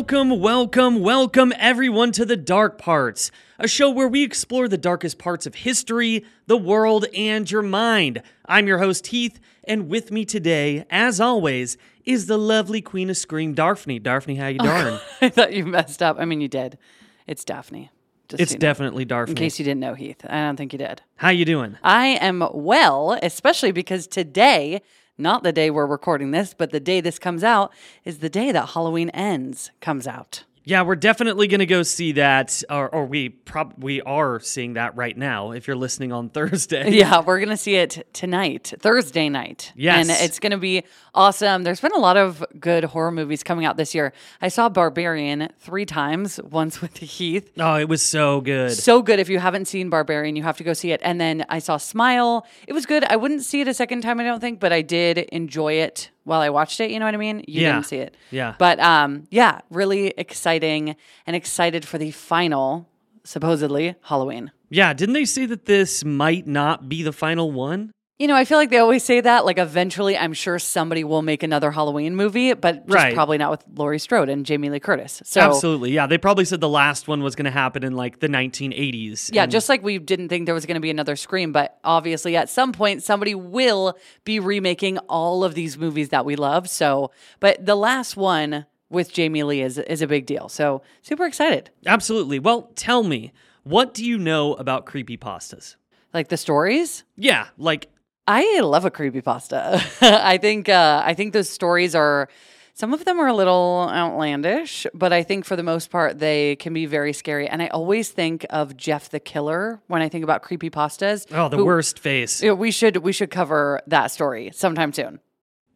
Welcome, welcome, welcome everyone to The Dark Parts, a show where we explore the darkest parts of history, the world, and your mind. I'm your host, Heath, and with me today, as always, is the lovely Queen of Scream, Daphne. Daphne, how you oh, doing? I thought you messed up. I mean, you did. It's Daphne. Just it's so you know. definitely Daphne. In case you didn't know, Heath. I don't think you did. How you doing? I am well, especially because today, not the day we're recording this, but the day this comes out, is the day that Halloween ends comes out. Yeah, we're definitely going to go see that, or, or we prob- we are seeing that right now if you're listening on Thursday. Yeah, we're going to see it tonight, Thursday night. Yes. And it's going to be awesome. There's been a lot of good horror movies coming out this year. I saw Barbarian three times, once with the Heath. Oh, it was so good. So good. If you haven't seen Barbarian, you have to go see it. And then I saw Smile. It was good. I wouldn't see it a second time, I don't think, but I did enjoy it while I watched it. You know what I mean? You Yeah. didn't see it. Yeah. But um, yeah, really exciting and excited for the final, supposedly, Halloween. Yeah, didn't they say that this might not be the final one? You know, I feel like they always say that. Like, eventually, I'm sure somebody will make another Halloween movie, but just Right. probably not with Laurie Strode and Jamie Lee Curtis. So, Absolutely. Yeah, they probably said the last one was going to happen in like the 1980s. Yeah, just like we didn't think there was going to be another Scream, but obviously at some point somebody will be remaking all of these movies that we love. So, but the last one with Jamie Lee is is a big deal. So, super excited. Absolutely. Well, tell me, what do you know about creepy pastas? Like the stories, Yeah, like I love a creepypasta. I think uh, I think those stories are some of them are a little outlandish, but I think for the most part they can be very scary. And I always think of Jeff the Killer when I think about creepy pastas. oh, the who- worst face. Yeah, we should we should cover that story sometime soon.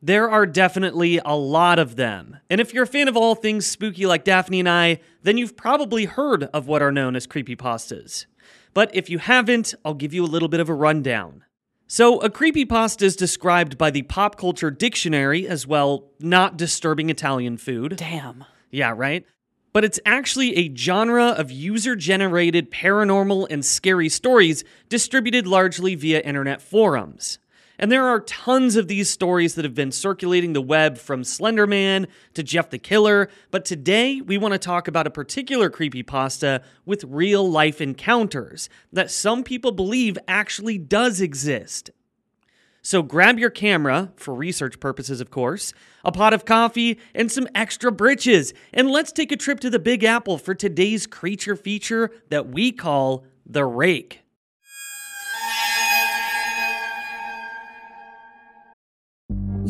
There are definitely a lot of them. And if you're a fan of all things spooky like Daphne and I, then you've probably heard of what are known as creepypastas. But if you haven't, I'll give you a little bit of a rundown. So, a creepypasta is described by the Pop Culture Dictionary as well, not disturbing Italian food. Damn. Yeah, right? But it's actually a genre of user generated paranormal and scary stories distributed largely via internet forums. And there are tons of these stories that have been circulating the web from Slenderman to Jeff the Killer, but today we want to talk about a particular creepypasta with real life encounters that some people believe actually does exist. So grab your camera, for research purposes, of course, a pot of coffee, and some extra britches, and let's take a trip to the Big Apple for today's creature feature that we call the Rake.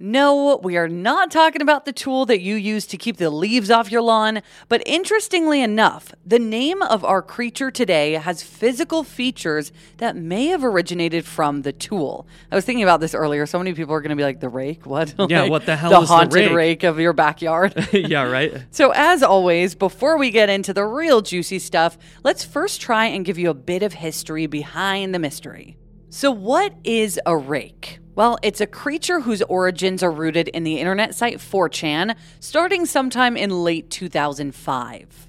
No, we are not talking about the tool that you use to keep the leaves off your lawn. But interestingly enough, the name of our creature today has physical features that may have originated from the tool. I was thinking about this earlier. So many people are going to be like, the rake? What? Yeah, Like, what the hell the is the haunted rake? rake of your backyard? yeah, right? So, as always, before we get into the real juicy stuff, let's first try and give you a bit of history behind the mystery. So, what is a rake? Well, it's a creature whose origins are rooted in the internet site 4chan, starting sometime in late 2005.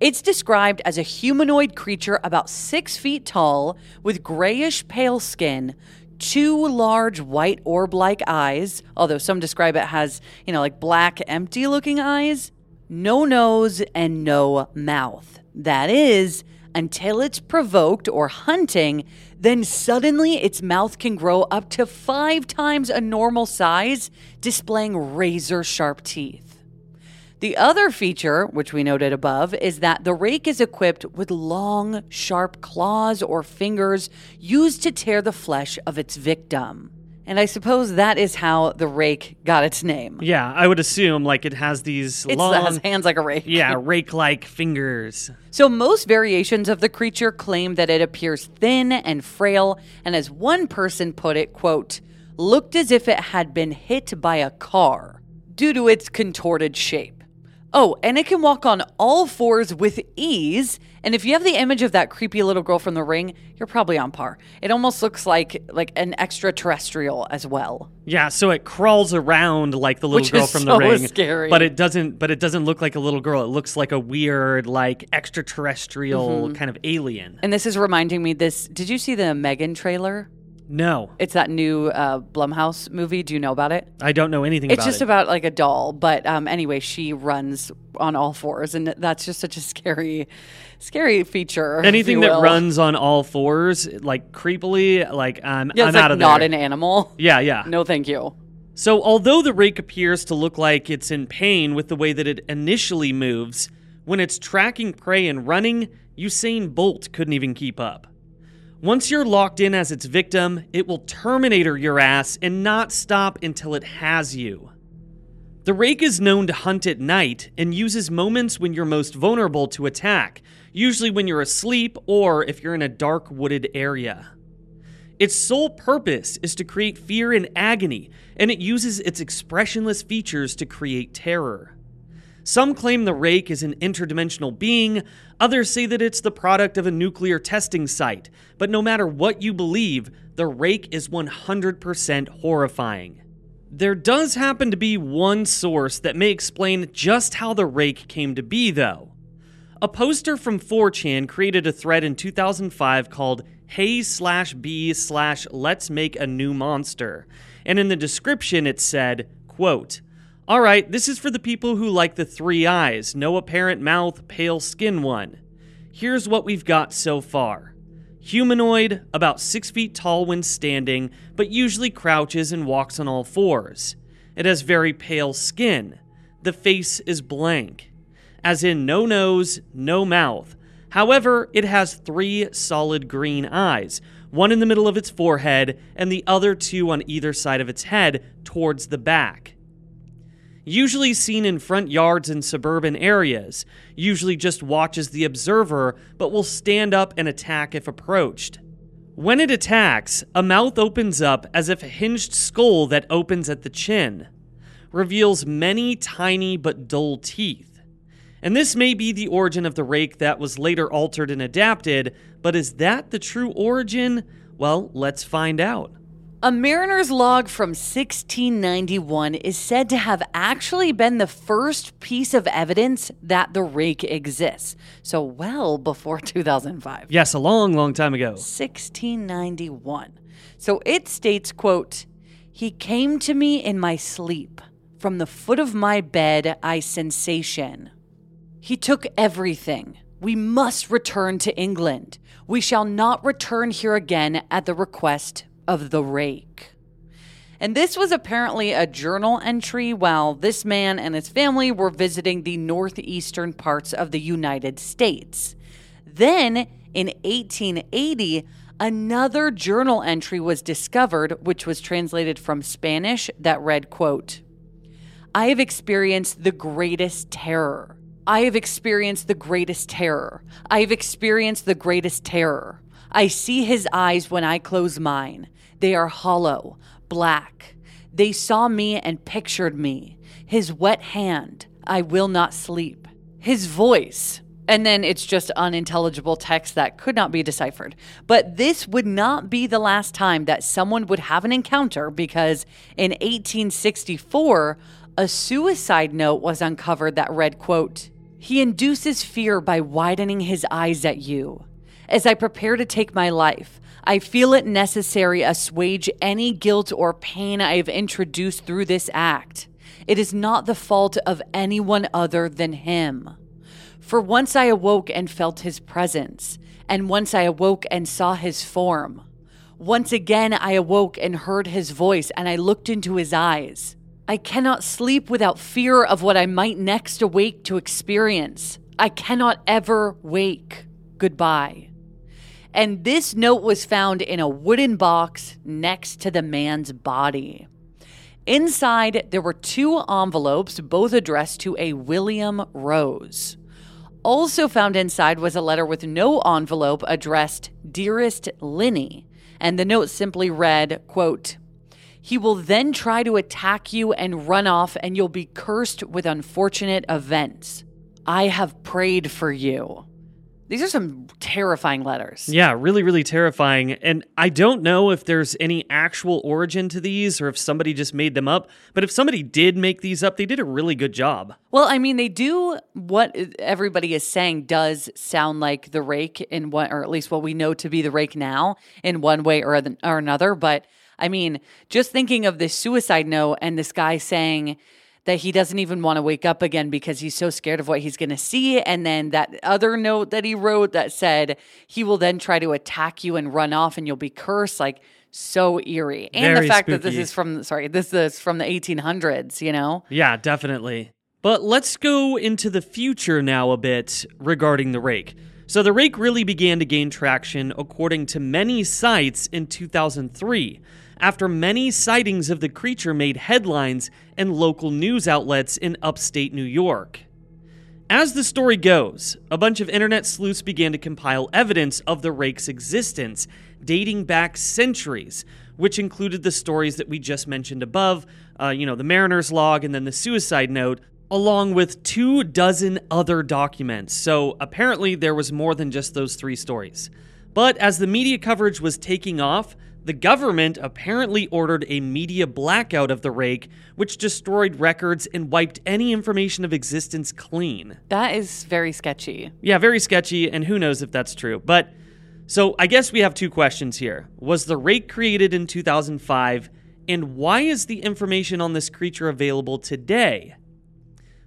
It's described as a humanoid creature about six feet tall, with grayish pale skin, two large white orb like eyes, although some describe it as, you know, like black, empty looking eyes, no nose, and no mouth. That is, until it's provoked or hunting, then suddenly its mouth can grow up to five times a normal size, displaying razor sharp teeth. The other feature, which we noted above, is that the rake is equipped with long, sharp claws or fingers used to tear the flesh of its victim. And I suppose that is how the rake got its name. Yeah, I would assume like it has these It's long, that has hands like a rake. yeah, rake-like fingers. So most variations of the creature claim that it appears thin and frail, and as one person put it, quote, looked as if it had been hit by a car due to its contorted shape. Oh, and it can walk on all fours with ease. And if you have the image of that creepy little girl from the ring, you're probably on par. It almost looks like like an extraterrestrial as well. Yeah, so it crawls around like the little Which girl from so the ring. scary. But it doesn't but it doesn't look like a little girl. It looks like a weird like extraterrestrial Mm-hmm. kind of alien. And this is reminding me this did you see the M3GAN trailer? No. It's that new uh, Blumhouse movie. Do you know about it? I don't know anything It's about just it. about like a doll, but um, anyway, she runs on all fours, and that's just such a scary, scary feature. Anything that runs on all fours, like creepily, like I'm, yeah, I'm it's out like of not there. an animal. yeah, yeah. No, thank you. So, although the rake appears to look like it's in pain with the way that it initially moves, when it's tracking prey and running, Usain Bolt couldn't even keep up. Once you're locked in as its victim, it will terminator your ass and not stop until it has you. The rake is known to hunt at night and uses moments when you're most vulnerable to attack, usually when you're asleep or if you're in a dark wooded area. Its sole purpose is to create fear and agony, and it uses its expressionless features to create terror. Some claim the rake is an interdimensional being, others say that it's the product of a nuclear testing site, but no matter what you believe, the rake is 100% horrifying. There does happen to be one source that may explain just how the rake came to be, though. A poster from 4chan created a thread in 2005 called Hey slash B slash Let's Make a New Monster. And in the description it said, quote, Alright, this is for the people who like the three eyes, no apparent mouth, pale skin one. Here's what we've got so far. Humanoid, about six feet tall when standing, but usually crouches and walks on all fours. It has very pale skin. The face is blank as in no nose, no mouth. However, it has three solid green eyes, one in the middle of its forehead and the other two on either side of its head towards the back. Usually seen in front yards in suburban areas, usually just watches the observer but will stand up and attack if approached. When it attacks, a mouth opens up as if a hinged skull that opens at the chin, reveals many tiny but dull teeth. And this may be the origin of the rake that was later altered and adapted, but is that the true origin? Well, let's find out. A mariner's log from 1691 is said to have actually been the first piece of evidence that the rake exists. So, well before 2005. Yes, a long, long time ago. 1691. So it states, quote, He came to me in my sleep. From the foot of my bed, I sensation. He took everything. We must return to England. We shall not return here again at the request of the rake. And this was apparently a journal entry while this man and his family were visiting the northeastern parts of the United States. Then, in 1880, another journal entry was discovered, which was translated from Spanish that read, quote, I have experienced the greatest terror. I have experienced the greatest terror. I have experienced the greatest terror. I see his eyes when I close mine. They are hollow, black. They saw me and pictured me. His wet hand, I will not sleep. His voice, and then it's just unintelligible text that could not be deciphered. But this would not be the last time that someone would have an encounter because in 1864, a suicide note was uncovered that read, quote, He induces fear by widening his eyes at you. As I prepare to take my life, I feel it necessary assuage any guilt or pain I have introduced through this act. It is not the fault of anyone other than him. For once I awoke and felt his presence, and once I awoke and saw his form. Once again I awoke and heard his voice, and I looked into his eyes. I cannot sleep without fear of what I might next awake to experience. I cannot ever wake. Goodbye. And this note was found in a wooden box next to the man's body. Inside, there were two envelopes, both addressed to a William Rose. Also found inside was a letter with no envelope addressed Dearest Linny, and the note simply read, quote, He will then try to attack you and run off, and you'll be cursed with unfortunate events. I have prayed for you. These are some terrifying letters. Yeah, really, really terrifying. And I don't know if there's any actual origin to these or if somebody just made them up. But if somebody did make these up, they did a really good job. Well, I mean, they do what everybody is saying does sound like the rake in one, or at least what we know to be the rake now in one way or, or another. But I mean, just thinking of this suicide note and this guy saying, that he doesn't even want to wake up again because he's so scared of what he's going to see. And then that other note that he wrote that said he will then try to attack you and run off and you'll be cursed. Like, so eerie. And Very the fact spooky. that this is from, sorry, this is from the 1800s, you know? Yeah, definitely. But let's go into the future now a bit regarding the rake. So, the rake really began to gain traction, according to many sites, in 2003 after many sightings of the creature made headlines in local news outlets in upstate New York. As the story goes, a bunch of internet sleuths began to compile evidence of the rake's existence, dating back centuries, which included the stories that we just mentioned above, uh, you know, the mariner's log and then the suicide note, along with two dozen other documents. So apparently there was more than just those three stories. But as the media coverage was taking off, the government apparently ordered a media blackout of the rake, which destroyed records and wiped any information of existence clean. That is very sketchy. Yeah, very sketchy, and who knows if that's true. But so I guess we have two questions here. Was the rake created in 2005? And why is the information on this creature available today?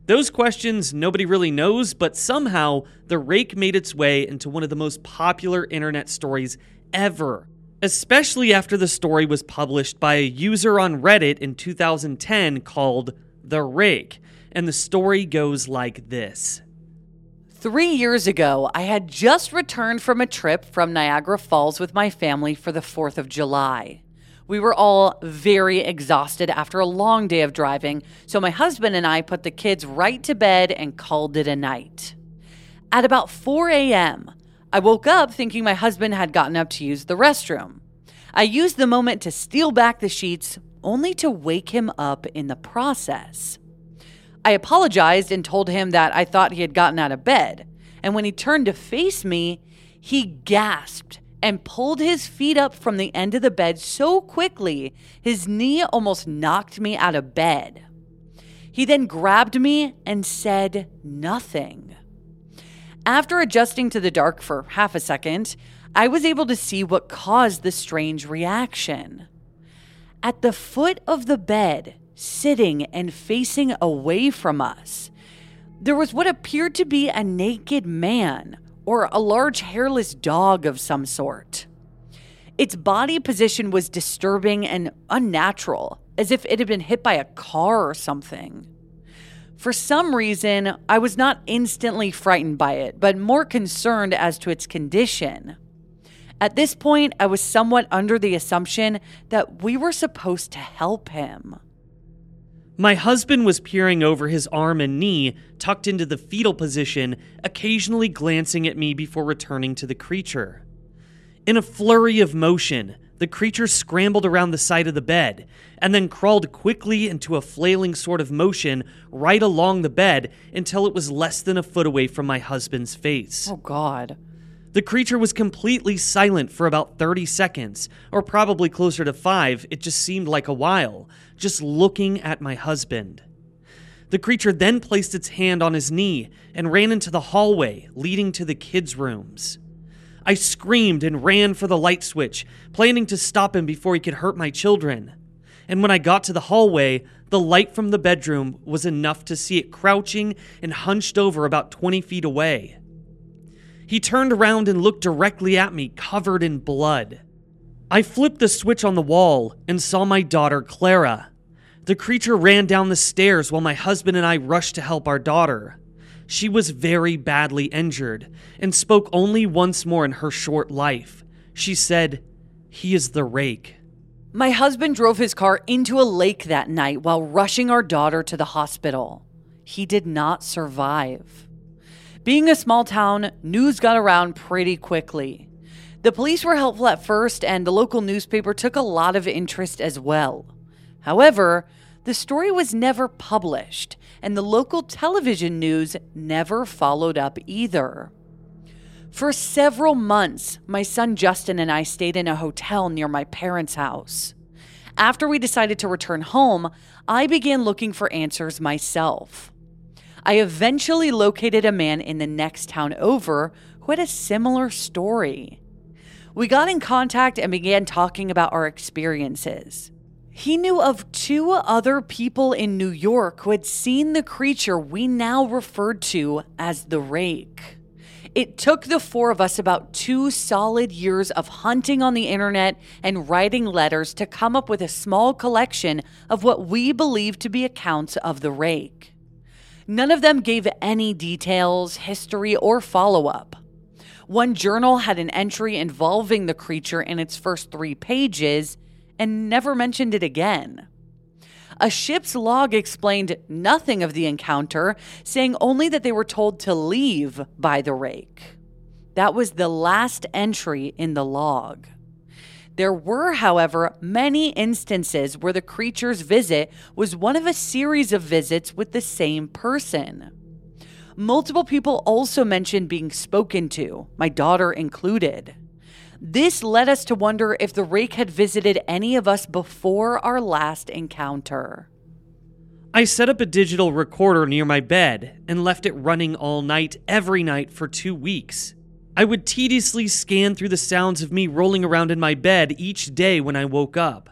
Those questions nobody really knows, but somehow the rake made its way into one of the most popular internet stories ever especially after the story was published by a user on Reddit in 2010 called The Rake. And the story goes like this. Three years ago, I had just returned from a trip from Niagara Falls with my family for the 4th of July. We were all very exhausted after a long day of driving, so my husband and I put the kids right to bed and called it a night. At about 4 a.m., I woke up thinking my husband had gotten up to use the restroom. I used the moment to steal back the sheets, only to wake him up in the process. I apologized and told him that I thought he had gotten out of bed, and when he turned to face me, he gasped and pulled his feet up from the end of the bed so quickly his knee almost knocked me out of bed. He then grabbed me and said nothing. After adjusting to the dark for half a second, I was able to see what caused the strange reaction. At the foot of the bed, sitting and facing away from us, there was what appeared to be a naked man or a large hairless dog of some sort. Its body position was disturbing and unnatural, as if it had been hit by a car or something. For some reason, I was not instantly frightened by it, but more concerned as to its condition. At this point, I was somewhat under the assumption that we were supposed to help him. My husband was peering over his arm and knee, tucked into the fetal position, occasionally glancing at me before returning to the creature. In a flurry of motion, the creature scrambled around the side of the bed and then crawled quickly into a flailing sort of motion right along the bed until it was less than a foot away from my husband's face. Oh, God. The creature was completely silent for about 30 seconds, or probably closer to five, it just seemed like a while, just looking at my husband. The creature then placed its hand on his knee and ran into the hallway leading to the kids' rooms. I screamed and ran for the light switch, planning to stop him before he could hurt my children. And when I got to the hallway, the light from the bedroom was enough to see it crouching and hunched over about 20 feet away. He turned around and looked directly at me, covered in blood. I flipped the switch on the wall and saw my daughter, Clara. The creature ran down the stairs while my husband and I rushed to help our daughter. She was very badly injured and spoke only once more in her short life. She said, He is the rake. My husband drove his car into a lake that night while rushing our daughter to the hospital. He did not survive. Being a small town, news got around pretty quickly. The police were helpful at first, and the local newspaper took a lot of interest as well. However, the story was never published, and the local television news never followed up either. For several months, my son Justin and I stayed in a hotel near my parents' house. After we decided to return home, I began looking for answers myself. I eventually located a man in the next town over who had a similar story. We got in contact and began talking about our experiences. He knew of two other people in New York who had seen the creature we now referred to as the rake. It took the four of us about two solid years of hunting on the internet and writing letters to come up with a small collection of what we believe to be accounts of the rake. None of them gave any details, history, or follow up. One journal had an entry involving the creature in its first three pages and never mentioned it again. A ship's log explained nothing of the encounter, saying only that they were told to leave by the rake. That was the last entry in the log. There were, however, many instances where the creature's visit was one of a series of visits with the same person. Multiple people also mentioned being spoken to, my daughter included. This led us to wonder if the rake had visited any of us before our last encounter. I set up a digital recorder near my bed and left it running all night, every night for two weeks. I would tediously scan through the sounds of me rolling around in my bed each day when I woke up.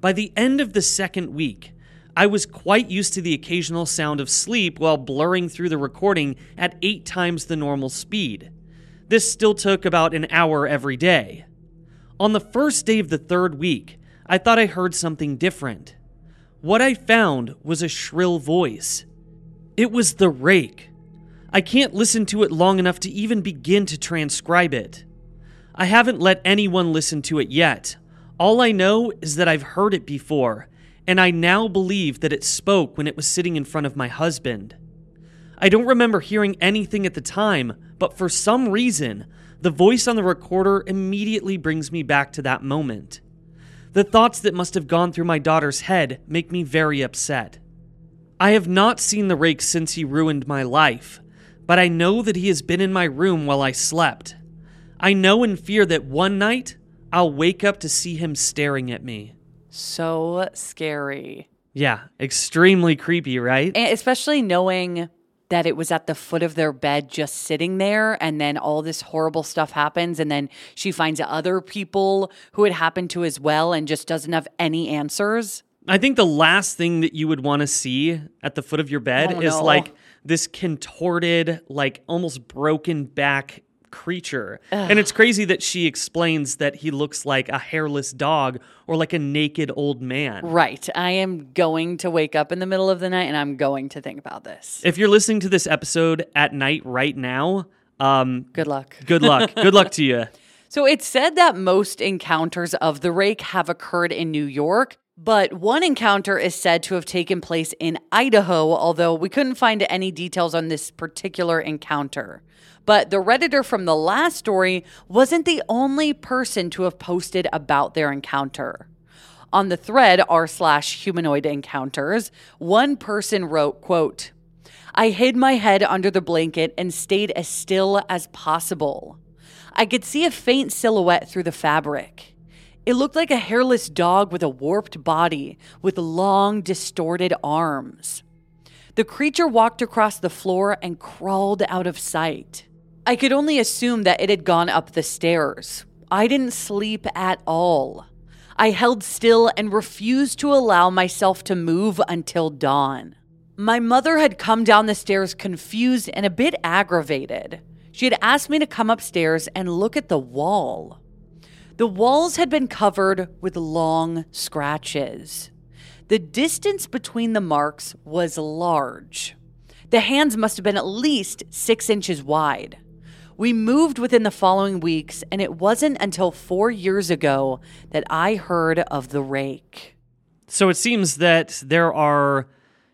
By the end of the second week, I was quite used to the occasional sound of sleep while blurring through the recording at eight times the normal speed. This still took about an hour every day. On the first day of the third week, I thought I heard something different. What I found was a shrill voice. It was the rake. I can't listen to it long enough to even begin to transcribe it. I haven't let anyone listen to it yet. All I know is that I've heard it before, and I now believe that it spoke when it was sitting in front of my husband. I don't remember hearing anything at the time, but for some reason, the voice on the recorder immediately brings me back to that moment. The thoughts that must have gone through my daughter's head make me very upset. I have not seen the rake since he ruined my life, but I know that he has been in my room while I slept. I know and fear that one night I'll wake up to see him staring at me. So scary. Yeah, extremely creepy, right? And especially knowing that it was at the foot of their bed just sitting there and then all this horrible stuff happens and then she finds other people who it happened to as well and just doesn't have any answers. I think the last thing that you would want to see at the foot of your bed Oh, is no. like this contorted, like almost broken back creature. And it's crazy that she explains that he looks like a hairless dog or like a naked old man. Right. I am going to wake up in the middle of the night and I'm going to think about this. If you're listening to this episode at night right now, um, Good luck. good luck. good luck to you. So it's said that most encounters of the rake have occurred in New York, but one encounter is said to have taken place in Idaho, although we couldn't find any details on this particular encounter. But the Redditor from the last story wasn't the only person to have posted about their encounter. On the thread r slash humanoid encounters, one person wrote, quote, I hid my head under the blanket and stayed as still as possible. I could see a faint silhouette through the fabric. It looked like a hairless dog with a warped body, with long, distorted arms. The creature walked across the floor and crawled out of sight. I could only assume that it had gone up the stairs. I didn't sleep at all. I held still and refused to allow myself to move until dawn. My mother had come down the stairs confused and a bit aggravated. She had asked me to come upstairs and look at the wall. The walls had been covered with long scratches. The distance between the marks was large. The hands must have been at least six inches wide. We moved within the following weeks, and it wasn't until four years ago that I heard of the rake. So it seems that there are,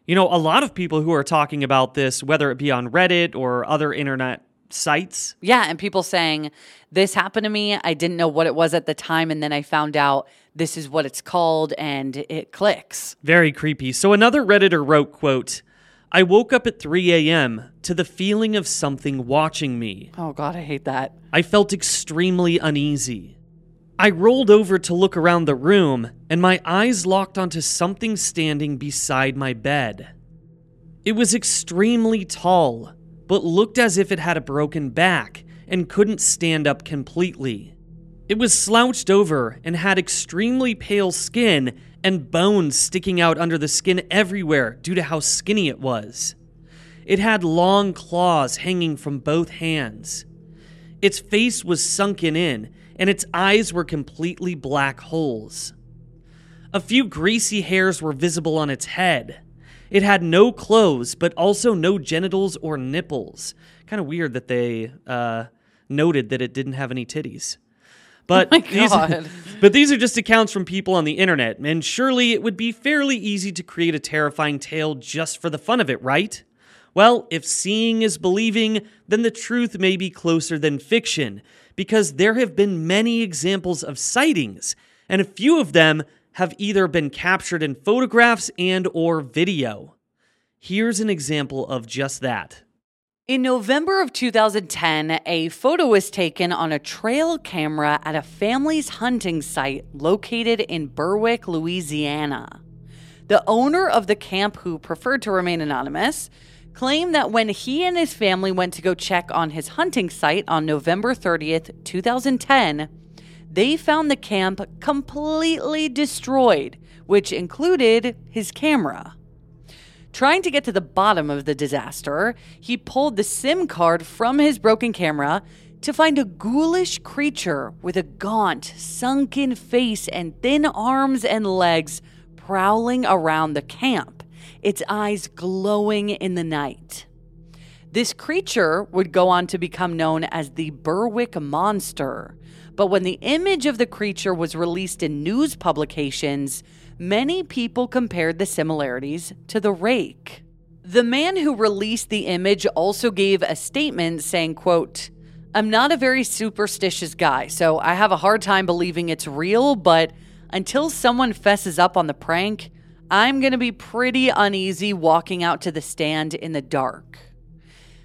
you know, a lot of people who are talking about this, whether it be on Reddit or other internet sites. Yeah, and people saying, This happened to me. I didn't know what it was at the time. And then I found out this is what it's called and it clicks. Very creepy. So another Redditor wrote, quote, I woke up at 3 a.m. to the feeling of something watching me. Oh, God, I hate that. I felt extremely uneasy. I rolled over to look around the room, and my eyes locked onto something standing beside my bed. It was extremely tall, but looked as if it had a broken back and couldn't stand up completely. It was slouched over and had extremely pale skin and bones sticking out under the skin everywhere due to how skinny it was. It had long claws hanging from both hands. Its face was sunken in, and its eyes were completely black holes. A few greasy hairs were visible on its head. It had no clothes, but also no genitals or nipples. Kind of weird that they uh, noted that it didn't have any titties. But my these, but these are just accounts from people on the internet, and surely it would be fairly easy to create a terrifying tale just for the fun of it, right? Well, if seeing is believing, then the truth may be closer than fiction, because there have been many examples of sightings, and a few of them have either been captured in photographs and or video. Here's an example of just that. In November of 2010, a photo was taken on a trail camera at a family's hunting site located in Berwick, Louisiana. The owner of the camp, who preferred to remain anonymous, claimed that when he and his family went to go check on his hunting site on November 30th, 2010, they found the camp completely destroyed, which included his camera. Trying to get to the bottom of the disaster, he pulled the SIM card from his broken camera to find a ghoulish creature with a gaunt, sunken face and thin arms and legs prowling around the camp, its eyes glowing in the night. This creature would go on to become known as the Berwick Monster. But when the image of the creature was released in news publications, many people compared the similarities to the rake. The man who released the image also gave a statement saying, quote, I'm not a very superstitious guy, so I have a hard time believing it's real, but until someone fesses up on the prank, I'm going to be pretty uneasy walking out to the stand in the dark.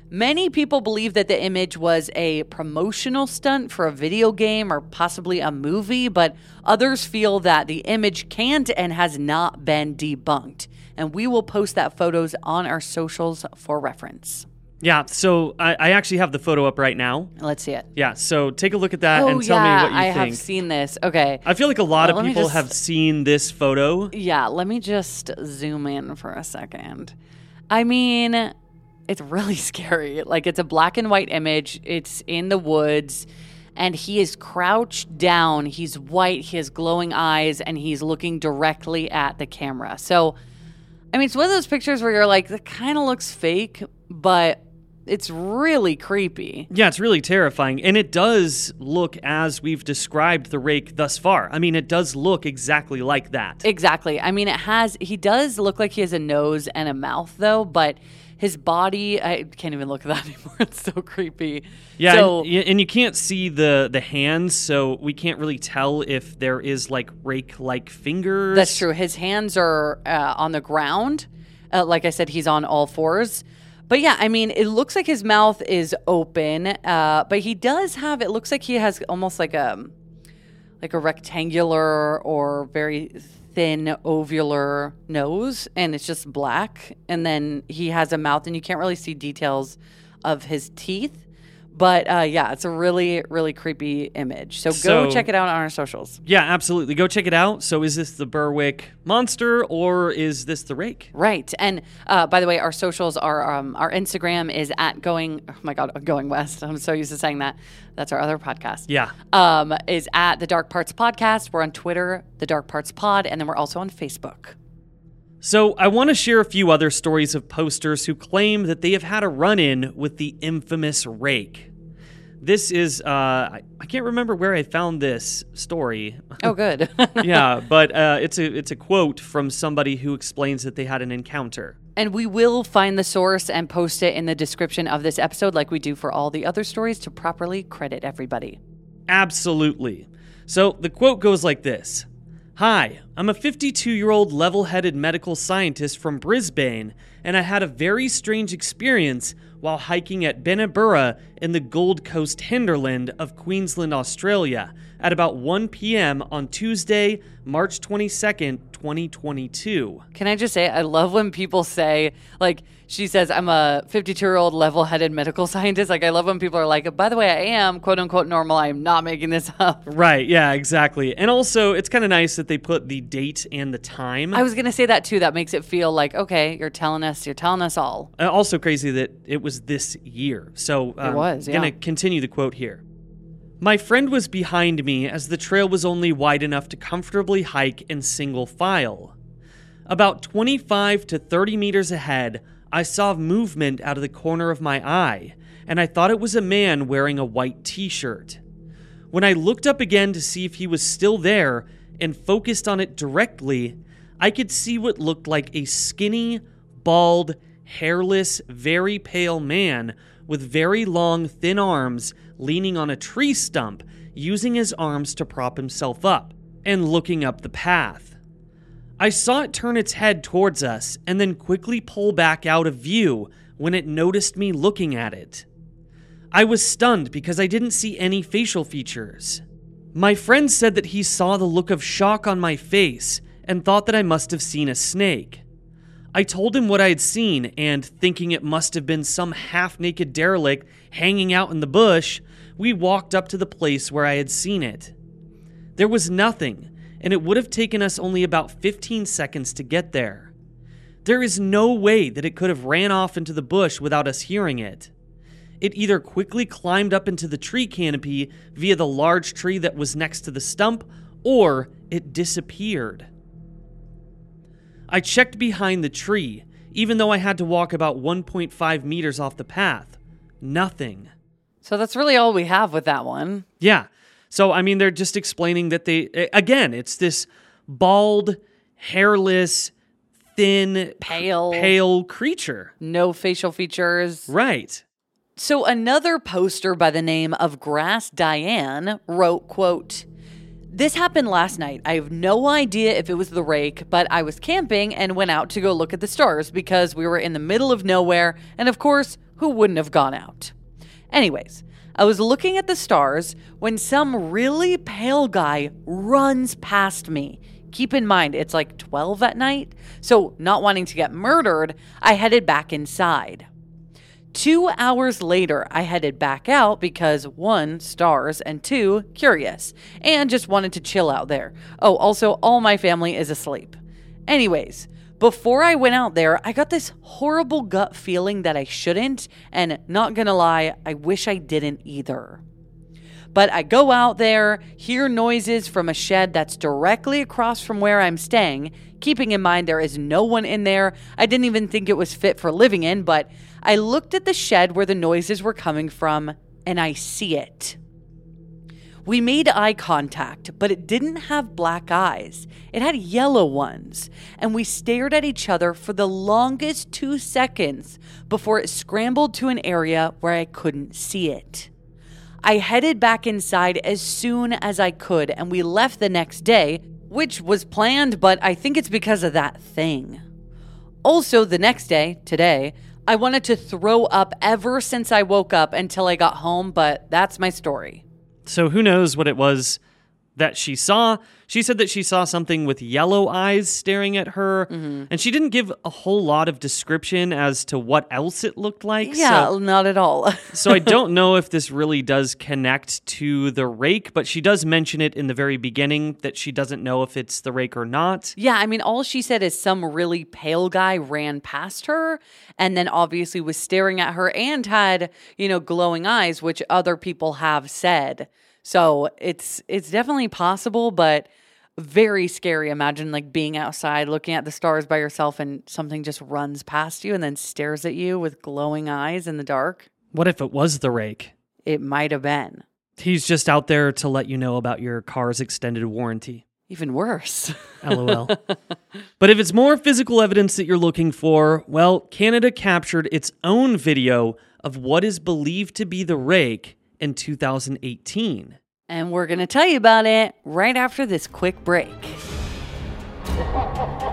Many people believe that the image was a promotional stunt for a video game or possibly a movie, but others feel that the image can't and has not been debunked. And we will post that photos on our socials for reference. Yeah, so I, I actually have the photo up right now. Let's see it. Yeah, so take a look at that oh, and tell yeah, me what you think. I think. have seen this. Okay. I feel like a lot Well, let of me people just- have seen this photo. Yeah, let me just zoom in for a second. I mean, it's really scary. Like, it's a black and white image, it's in the woods, and he is crouched down. He's white, he has glowing eyes, and he's looking directly at the camera. So, I mean, it's one of those pictures where you're like, that kind of looks fake, but it's really creepy. Yeah, it's really terrifying. And it does look as we've described the rake thus far. I mean, it does look exactly like that. Exactly. I mean, it has, he does look like he has a nose and a mouth, though, but his body, I can't even look at that anymore. It's so creepy. yeah, So, and, and you can't see the the hands, so we can't really tell if there is like rake like fingers. that's true. His hands are uh, on the ground. Uh, like I said, he's on all fours. But yeah, I mean, it looks like his mouth is open, uh, but he does have. It looks like he has almost like a like a rectangular or very thin ovular nose, and it's just black. And then he has a mouth, and you can't really see details of his teeth. But uh, yeah, it's a really, really creepy image. So go So- check it out on our socials. Yeah, absolutely. Go check it out. So, is this the Berwick monster or is this the rake? Right. And uh, by the way, our socials are um, our Instagram is at going. Oh my God, going west. I'm so used to saying that. That's our other podcast. Yeah. Um, is at the Dark Parts Podcast. We're on Twitter, the Dark Parts Pod, and then we're also on Facebook. So, I want to share a few other stories of posters who claim that they have had a run in with the infamous rake. This is, uh, I, I can't remember where I found this story. Oh, good. yeah, but uh, it's, a, it's a quote from somebody who explains that they had an encounter. And we will find the source and post it in the description of this episode, like we do for all the other stories, to properly credit everybody. Absolutely. So the quote goes like this Hi, I'm a 52 year old level headed medical scientist from Brisbane, and I had a very strange experience while hiking at Binna Burra in the Gold Coast hinterland of Queensland, Australia, at about 1 p.m. on Tuesday, March 22nd, 2022. Can I just say, I love when people say, like, she says, I'm a 52 year old level headed medical scientist. Like, I love when people are like, by the way, I am quote unquote normal. I am not making this up. Right, yeah, exactly. And also, it's kind of nice that they put the date and the time. I was going to say that too. That makes it feel like, okay, you're telling us, you're telling us all. Uh, also crazy that it was this year. So um, was, yeah. Gonna continue the quote here. My friend was behind me as the trail was only wide enough to comfortably hike in single file. About 25 to 30 meters ahead, I saw movement out of the corner of my eye, and I thought it was a man wearing a white t shirt. When I looked up again to see if he was still there and focused on it directly, I could see what looked like a skinny, bald, hairless, very pale man with very long, thin arms leaning on a tree stump, using his arms to prop himself up, and looking up the path. I saw it turn its head towards us and then quickly pull back out of view when it noticed me looking at it. I was stunned because I didn't see any facial features. My friend said that he saw the look of shock on my face and thought that I must have seen a snake. I told him what I had seen, and thinking it must have been some half naked derelict hanging out in the bush, we walked up to the place where I had seen it. There was nothing, and it would have taken us only about 15 seconds to get there. There is no way that it could have ran off into the bush without us hearing it. It either quickly climbed up into the tree canopy via the large tree that was next to the stump, or it disappeared. I checked behind the tree, even though I had to walk about 1.5 meters off the path. Nothing. So that's really all we have with that one. Yeah. So, I mean, they're just explaining that they, again, it's this bald, hairless, thin, Pale. pale creature. No facial features. Right. So another poster by the name of Grass Diane wrote, quote, this happened last night. I have no idea if it was the rake, but I was camping and went out to go look at the stars because we were in the middle of nowhere, and of course, who wouldn't have gone out? Anyways, I was looking at the stars when some really pale guy runs past me. Keep in mind, it's like 12 at night, so not wanting to get murdered, I headed back inside. Two hours later, I headed back out because one, stars, and two, curious, and just wanted to chill out there. Oh, also, all my family is asleep. Anyways, before I went out there, I got this horrible gut feeling that I shouldn't, and not gonna lie, I wish I didn't either. But I go out there, hear noises from a shed that's directly across from where I'm staying, keeping in mind there is no one in there. I didn't even think it was fit for living in, but I looked at the shed where the noises were coming from and I see it. We made eye contact, but it didn't have black eyes. It had yellow ones. And we stared at each other for the longest two seconds before it scrambled to an area where I couldn't see it. I headed back inside as soon as I could, and we left the next day, which was planned, but I think it's because of that thing. Also, the next day, today, I wanted to throw up ever since I woke up until I got home, but that's my story. So who knows what it was that she saw? She said that she saw something with yellow eyes staring at her, Mm-hmm. and she didn't give a whole lot of description as to what else it looked like. Yeah, So, not at all. so I don't know if this really does connect to the rake, but she does mention it in the very beginning that she doesn't know if it's the rake or not. yeah, I mean, all she said is some really pale guy ran past her and then obviously was staring at her and had, you know, glowing eyes, which other people have said. So it's it's definitely possible, but very scary. Imagine like being outside looking at the stars by yourself and something just runs past you and then stares at you with glowing eyes in the dark. What if it was the rake? It might have been. He's just out there to let you know about your car's extended warranty. Even worse. LOL. but if it's more physical evidence that you're looking for, well, Canada captured its own video of what is believed to be the rake in 2018. And we're going to tell you about it right after this quick break.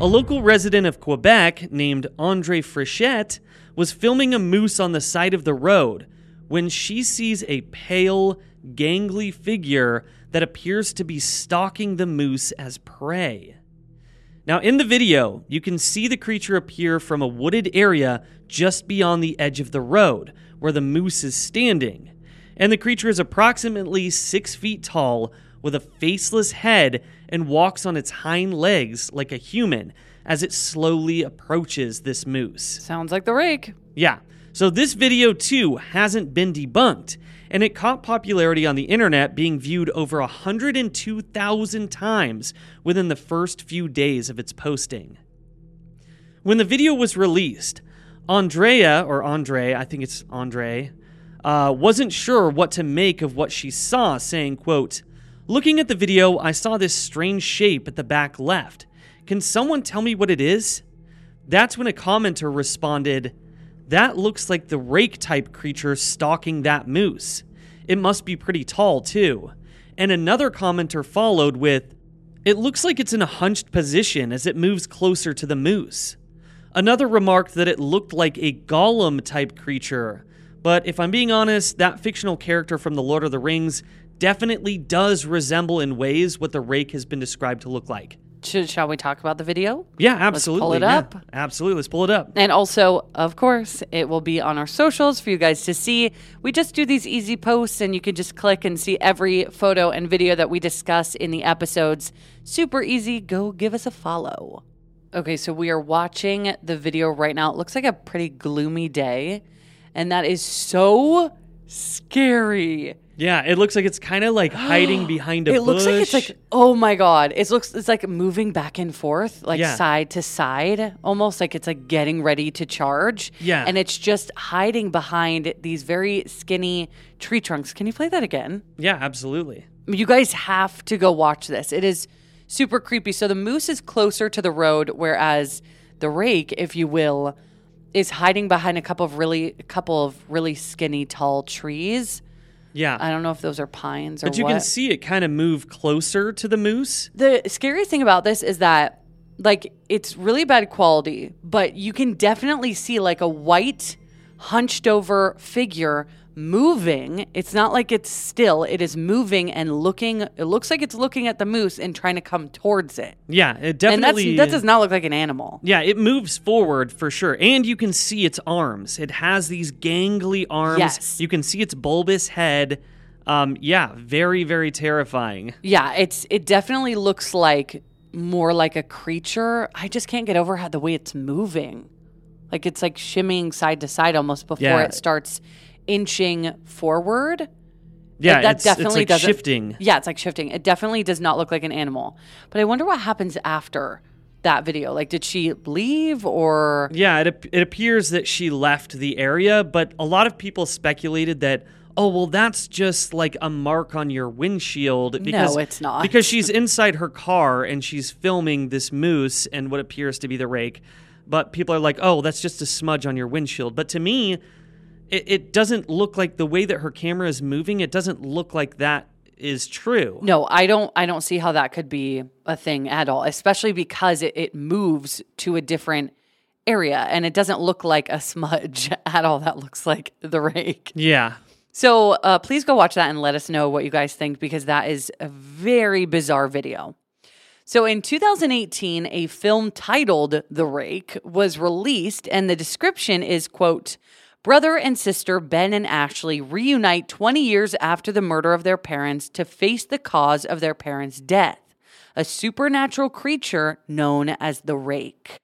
A local resident of Quebec named Andre Frichette was filming a moose on the side of the road when she sees a pale, gangly figure that appears to be stalking the moose as prey. Now, in the video, you can see the creature appear from a wooded area just beyond the edge of the road where the moose is standing. And the creature is approximately six feet tall with a faceless head and walks on its hind legs like a human as it slowly approaches this moose. Sounds like the rake. Yeah. So this video too hasn't been debunked, and it caught popularity on the internet, being viewed over 102,000 times within the first few days of its posting. When the video was released, Andrea, or Andre, I think it's Andre, uh, wasn't sure what to make of what she saw, saying, quote, Looking at the video, I saw this strange shape at the back left. Can someone tell me what it is? That's when a commenter responded, That looks like the rake type creature stalking that moose. It must be pretty tall, too. And another commenter followed with, It looks like it's in a hunched position as it moves closer to the moose. Another remarked that it looked like a Gollum type creature. But if I'm being honest, that fictional character from The Lord of the Rings definitely does resemble in ways what the rake has been described to look like. Should, shall we talk about the video? Yeah, absolutely. Pull it yeah. up. Absolutely. Let's pull it up. And also, of course, it will be on our socials for you guys to see. We just do these easy posts, and you can just click and see every photo and video that we discuss in the episodes. Super easy. Go give us a follow. Okay, so we are watching the video right now. It looks like a pretty gloomy day, and that is so scary. Yeah, it looks like it's kind of like hiding behind a bush. it looks like it's like oh my god it looks it's like moving back and forth like Yeah. side to side almost like it's like getting ready to charge Yeah. and it's just hiding behind these very skinny tree trunks can you play that again Yeah, absolutely. you guys have to go watch this it is super creepy so the moose is closer to the road whereas the rake if you will is hiding behind a couple of really a couple of really skinny tall trees Yeah. i don't know if those are pines or but you what can see it kind of move closer to the moose. the scariest thing about this is that like it's really bad quality but you can definitely see like a white hunched over figure moving it's not like it's still it is moving and looking it looks like it's looking at the moose and trying to come towards it Yeah, it and definitely. that's that does not look like an animal Yeah, it moves forward for sure. And you can see its arms. It has these gangly arms. Yes. You can see its bulbous head. Um, yeah, very, very terrifying. yeah it's it definitely looks like more like a creature i just can't get over how the way it's moving like it's like shimmying side to side almost before Yeah. it starts inching forward Yeah, Like, that it's, definitely it's like doesn't shifting. Yeah, it's like shifting. It definitely does not look like an animal. But I wonder what happens after that video. Like, did she leave or? Yeah, it, it appears that she left the area, but a lot of people speculated that, oh, well, that's just like a mark on your windshield. Because, it's not. Because she's inside her car and she's filming this moose and what appears to be the rake. But people are like, oh, that's just a smudge on your windshield. But to me, it, it doesn't look like the way that her camera is moving, it doesn't look like that is true. No, I don't. I don't see how that could be a thing at all. Especially because it, it moves to a different area and it doesn't look like a smudge at all. That looks like the rake. Yeah. So uh, please go watch that and let us know what you guys think because that is a very bizarre video. So in 2018, a film titled The Rake was released, and the description is quote, Brother and sister Ben and Ashley reunite 20 years after the murder of their parents to face the cause of their parents' death, a supernatural creature known as the Rake.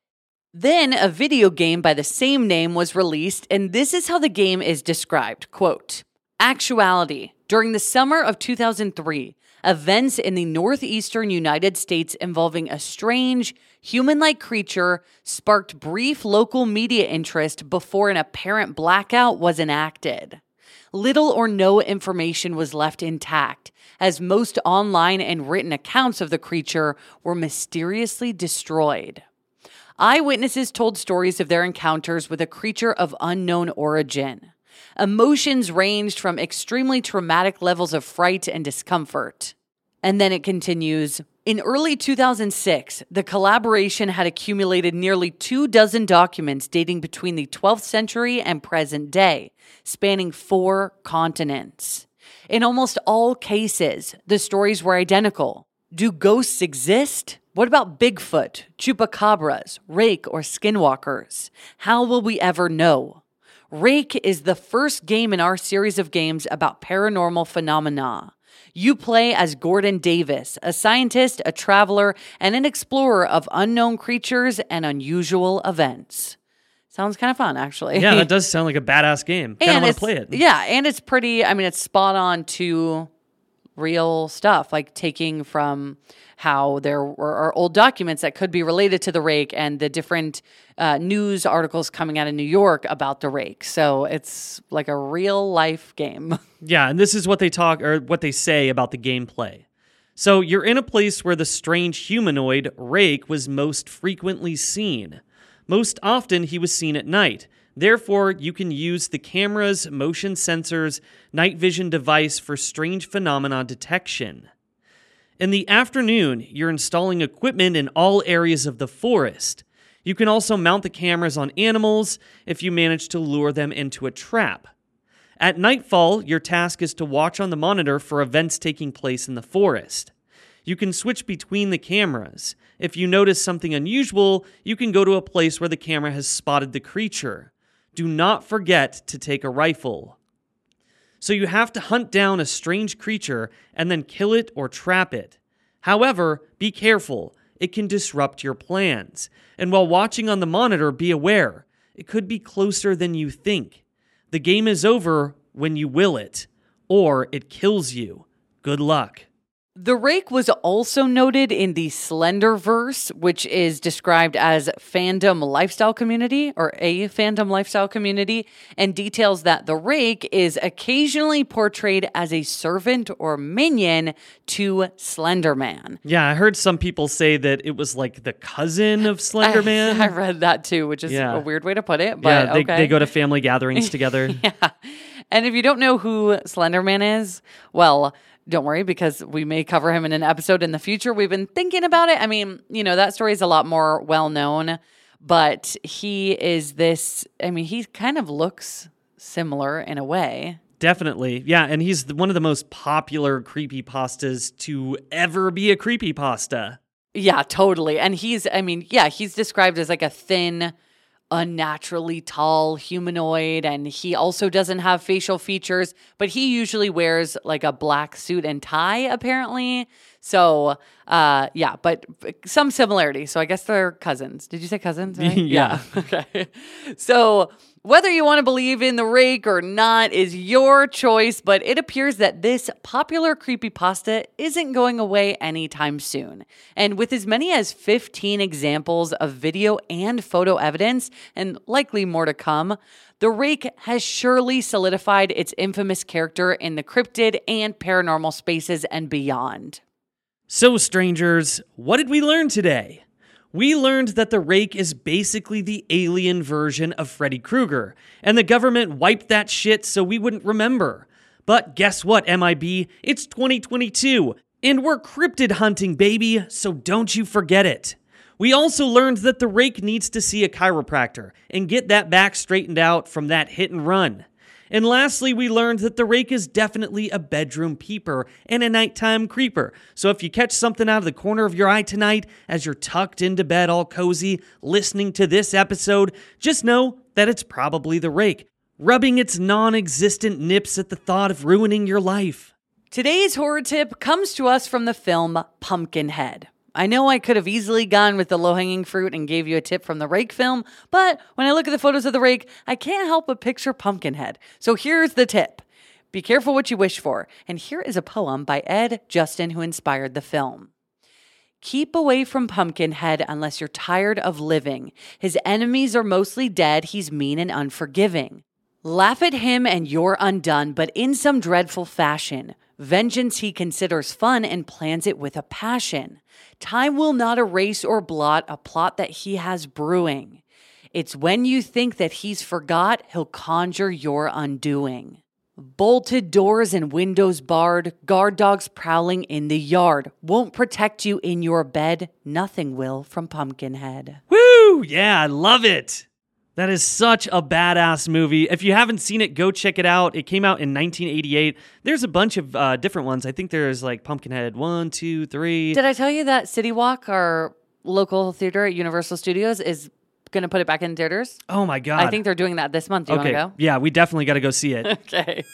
Then a video game by the same name was released, and this is how the game is described. Quote, Actuality. During the summer of 2003, events in the northeastern United States involving a strange, human like creature sparked brief local media interest before an apparent blackout was enacted. Little or no information was left intact, as most online and written accounts of the creature were mysteriously destroyed. Eyewitnesses told stories of their encounters with a creature of unknown origin. Emotions ranged from extremely traumatic levels of fright and discomfort. And then it continues In early 2006, the collaboration had accumulated nearly two dozen documents dating between the 12th century and present day, spanning four continents. In almost all cases, the stories were identical. Do ghosts exist? What about Bigfoot, chupacabras, rake, or skinwalkers? How will we ever know? Rake is the first game in our series of games about paranormal phenomena. You play as Gordon Davis, a scientist, a traveler, and an explorer of unknown creatures and unusual events. Sounds kind of fun, actually. Yeah, that does sound like a badass game. Kind of want to play it. Yeah, and it's pretty. I mean, it's spot on to real stuff, like taking from how there were are old documents that could be related to the rake and the different uh, news articles coming out of New York about the rake. So it's like a real life game. Yeah, and this is what they talk or what they say about the gameplay. So you're in a place where the strange humanoid Rake was most frequently seen. Most often he was seen at night. Therefore, you can use the camera's motion sensors night vision device for strange phenomena detection. In the afternoon, you're installing equipment in all areas of the forest. You can also mount the cameras on animals if you manage to lure them into a trap. At nightfall, your task is to watch on the monitor for events taking place in the forest. You can switch between the cameras. If you notice something unusual, you can go to a place where the camera has spotted the creature. Do not forget to take a rifle. So you have to hunt down a strange creature and then kill it or trap it. However, be careful, it can disrupt your plans. And while watching on the monitor, be aware, it could be closer than you think. The game is over when you will it, or it kills you. Good luck. The rake was also noted in the Slenderverse, which is described as fandom lifestyle community or a fandom lifestyle community, and details that the rake is occasionally portrayed as a servant or minion to Slenderman. Yeah, I heard some people say that it was like the cousin of Slenderman. I, read that too, which is Yeah. a weird way to put it, but yeah, they, okay. they go to family gatherings together. Yeah. And if you don't know who Slenderman is, well, don't worry because we may cover him in an episode in the future. We've been thinking about it. I mean, you know, that story is a lot more well known, but he is this, I mean, he kind of looks similar in a way. Definitely. Yeah, and he's one of the most popular creepy pastas to ever be a creepy pasta. Yeah, totally. And he's, I mean, yeah, he's described as like a thin, unnaturally tall humanoid. And he also doesn't have facial features, but he usually wears like a black suit and tie, apparently. So, uh, yeah, but some similarity. So I guess they're cousins. Did you say cousins? right? Yeah. Okay. So whether you want to believe in the rake or not is your choice, but it appears that this popular creepypasta isn't going away anytime soon. And with as many as 15 examples of video and photo evidence, and likely more to come, the rake has surely solidified its infamous character in the cryptid and paranormal spaces and beyond. So, strangers, what did we learn today? We learned that the rake is basically the alien version of Freddy Krueger, and the government wiped that shit so we wouldn't remember. But guess what, MIB? It's 2022, and we're cryptid hunting, baby, so don't you forget it. We also learned that the rake needs to see a chiropractor and get that back straightened out from that hit and run. And lastly, we learned that the rake is definitely a bedroom peeper and a nighttime creeper. So if you catch something out of the corner of your eye tonight as you're tucked into bed all cozy listening to this episode, just know that it's probably the rake, rubbing its non existent nips at the thought of ruining your life. Today's horror tip comes to us from the film Pumpkinhead. I know I could have easily gone with the low hanging fruit and gave you a tip from the rake film, but when I look at the photos of the rake, I can't help but picture Pumpkinhead. So here's the tip Be careful what you wish for. And here is a poem by Ed Justin, who inspired the film. Keep away from Pumpkinhead unless you're tired of living. His enemies are mostly dead, he's mean and unforgiving. Laugh at him and you're undone, but in some dreadful fashion. Vengeance he considers fun and plans it with a passion. Time will not erase or blot a plot that he has brewing. It's when you think that he's forgot, he'll conjure your undoing. Bolted doors and windows barred, guard dogs prowling in the yard. Won't protect you in your bed, nothing will from Pumpkinhead. Woo! Yeah, I love it. That is such a badass movie. If you haven't seen it, go check it out. It came out in 1988. There's a bunch of uh, different ones. I think there's like Pumpkinhead one, two, three. Did I tell you that City Walk, our local theater at Universal Studios, is going to put it back in theaters? oh my God. I think they're doing that this month. Do you okay. want Yeah, we definitely got to go see it. Okay.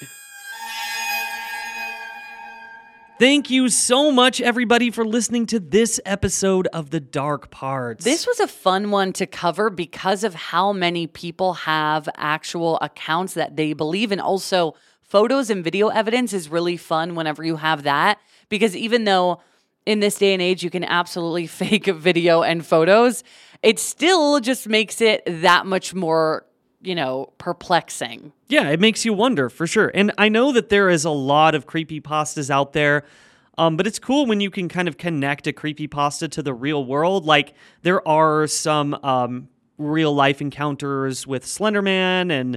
Thank you so much, everybody, for listening to this episode of The Dark Parts. This was a fun one to cover because of how many people have actual accounts that they believe in. Also, photos and video evidence is really fun whenever you have that because even though in this day and age you can absolutely fake video and photos, it still just makes it that much more, you know, perplexing. Yeah, it makes you wonder for sure. And I know that there is a lot of creepy pastas out there. Um, but it's cool when you can kind of connect a creepy pasta to the real world. Like there are some um, real life encounters with Slenderman, and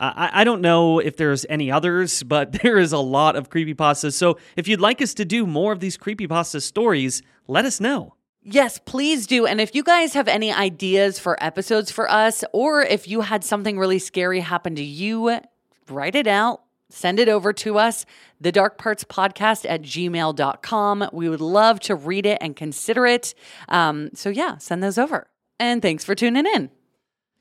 uh, I, I don't know if there's any others, but there is a lot of creepy pastas. So if you'd like us to do more of these creepy pasta stories, let us know. Yes, please do. And if you guys have any ideas for episodes for us, or if you had something really scary happen to you, write it out, send it over to us, the dark parts podcast at gmail.com. We would love to read it and consider it. Um, so, yeah, send those over. And thanks for tuning in.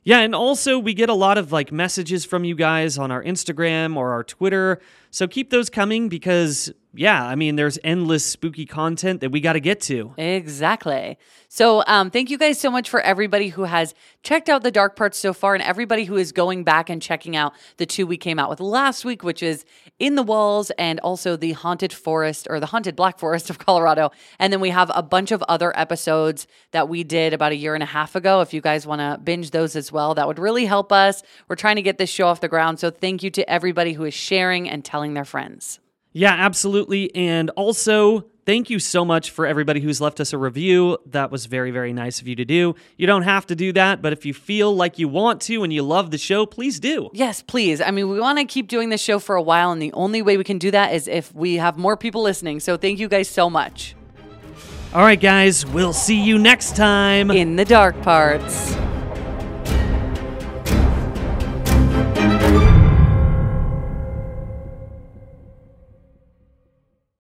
Yeah, and also we get a lot of like messages from you guys on our Instagram or our Twitter. So keep those coming because yeah, I mean there's endless spooky content that we got to get to. Exactly. So, um, thank you guys so much for everybody who has checked out the dark parts so far, and everybody who is going back and checking out the two we came out with last week, which is In the Walls and also the Haunted Forest or the Haunted Black Forest of Colorado. And then we have a bunch of other episodes that we did about a year and a half ago. If you guys want to binge those as well, that would really help us. We're trying to get this show off the ground. So, thank you to everybody who is sharing and telling their friends. Yeah, absolutely. And also, thank you so much for everybody who's left us a review. That was very, very nice of you to do. You don't have to do that, but if you feel like you want to and you love the show, please do. Yes, please. I mean, we want to keep doing this show for a while, and the only way we can do that is if we have more people listening. So thank you guys so much. All right, guys, we'll see you next time. In the dark parts.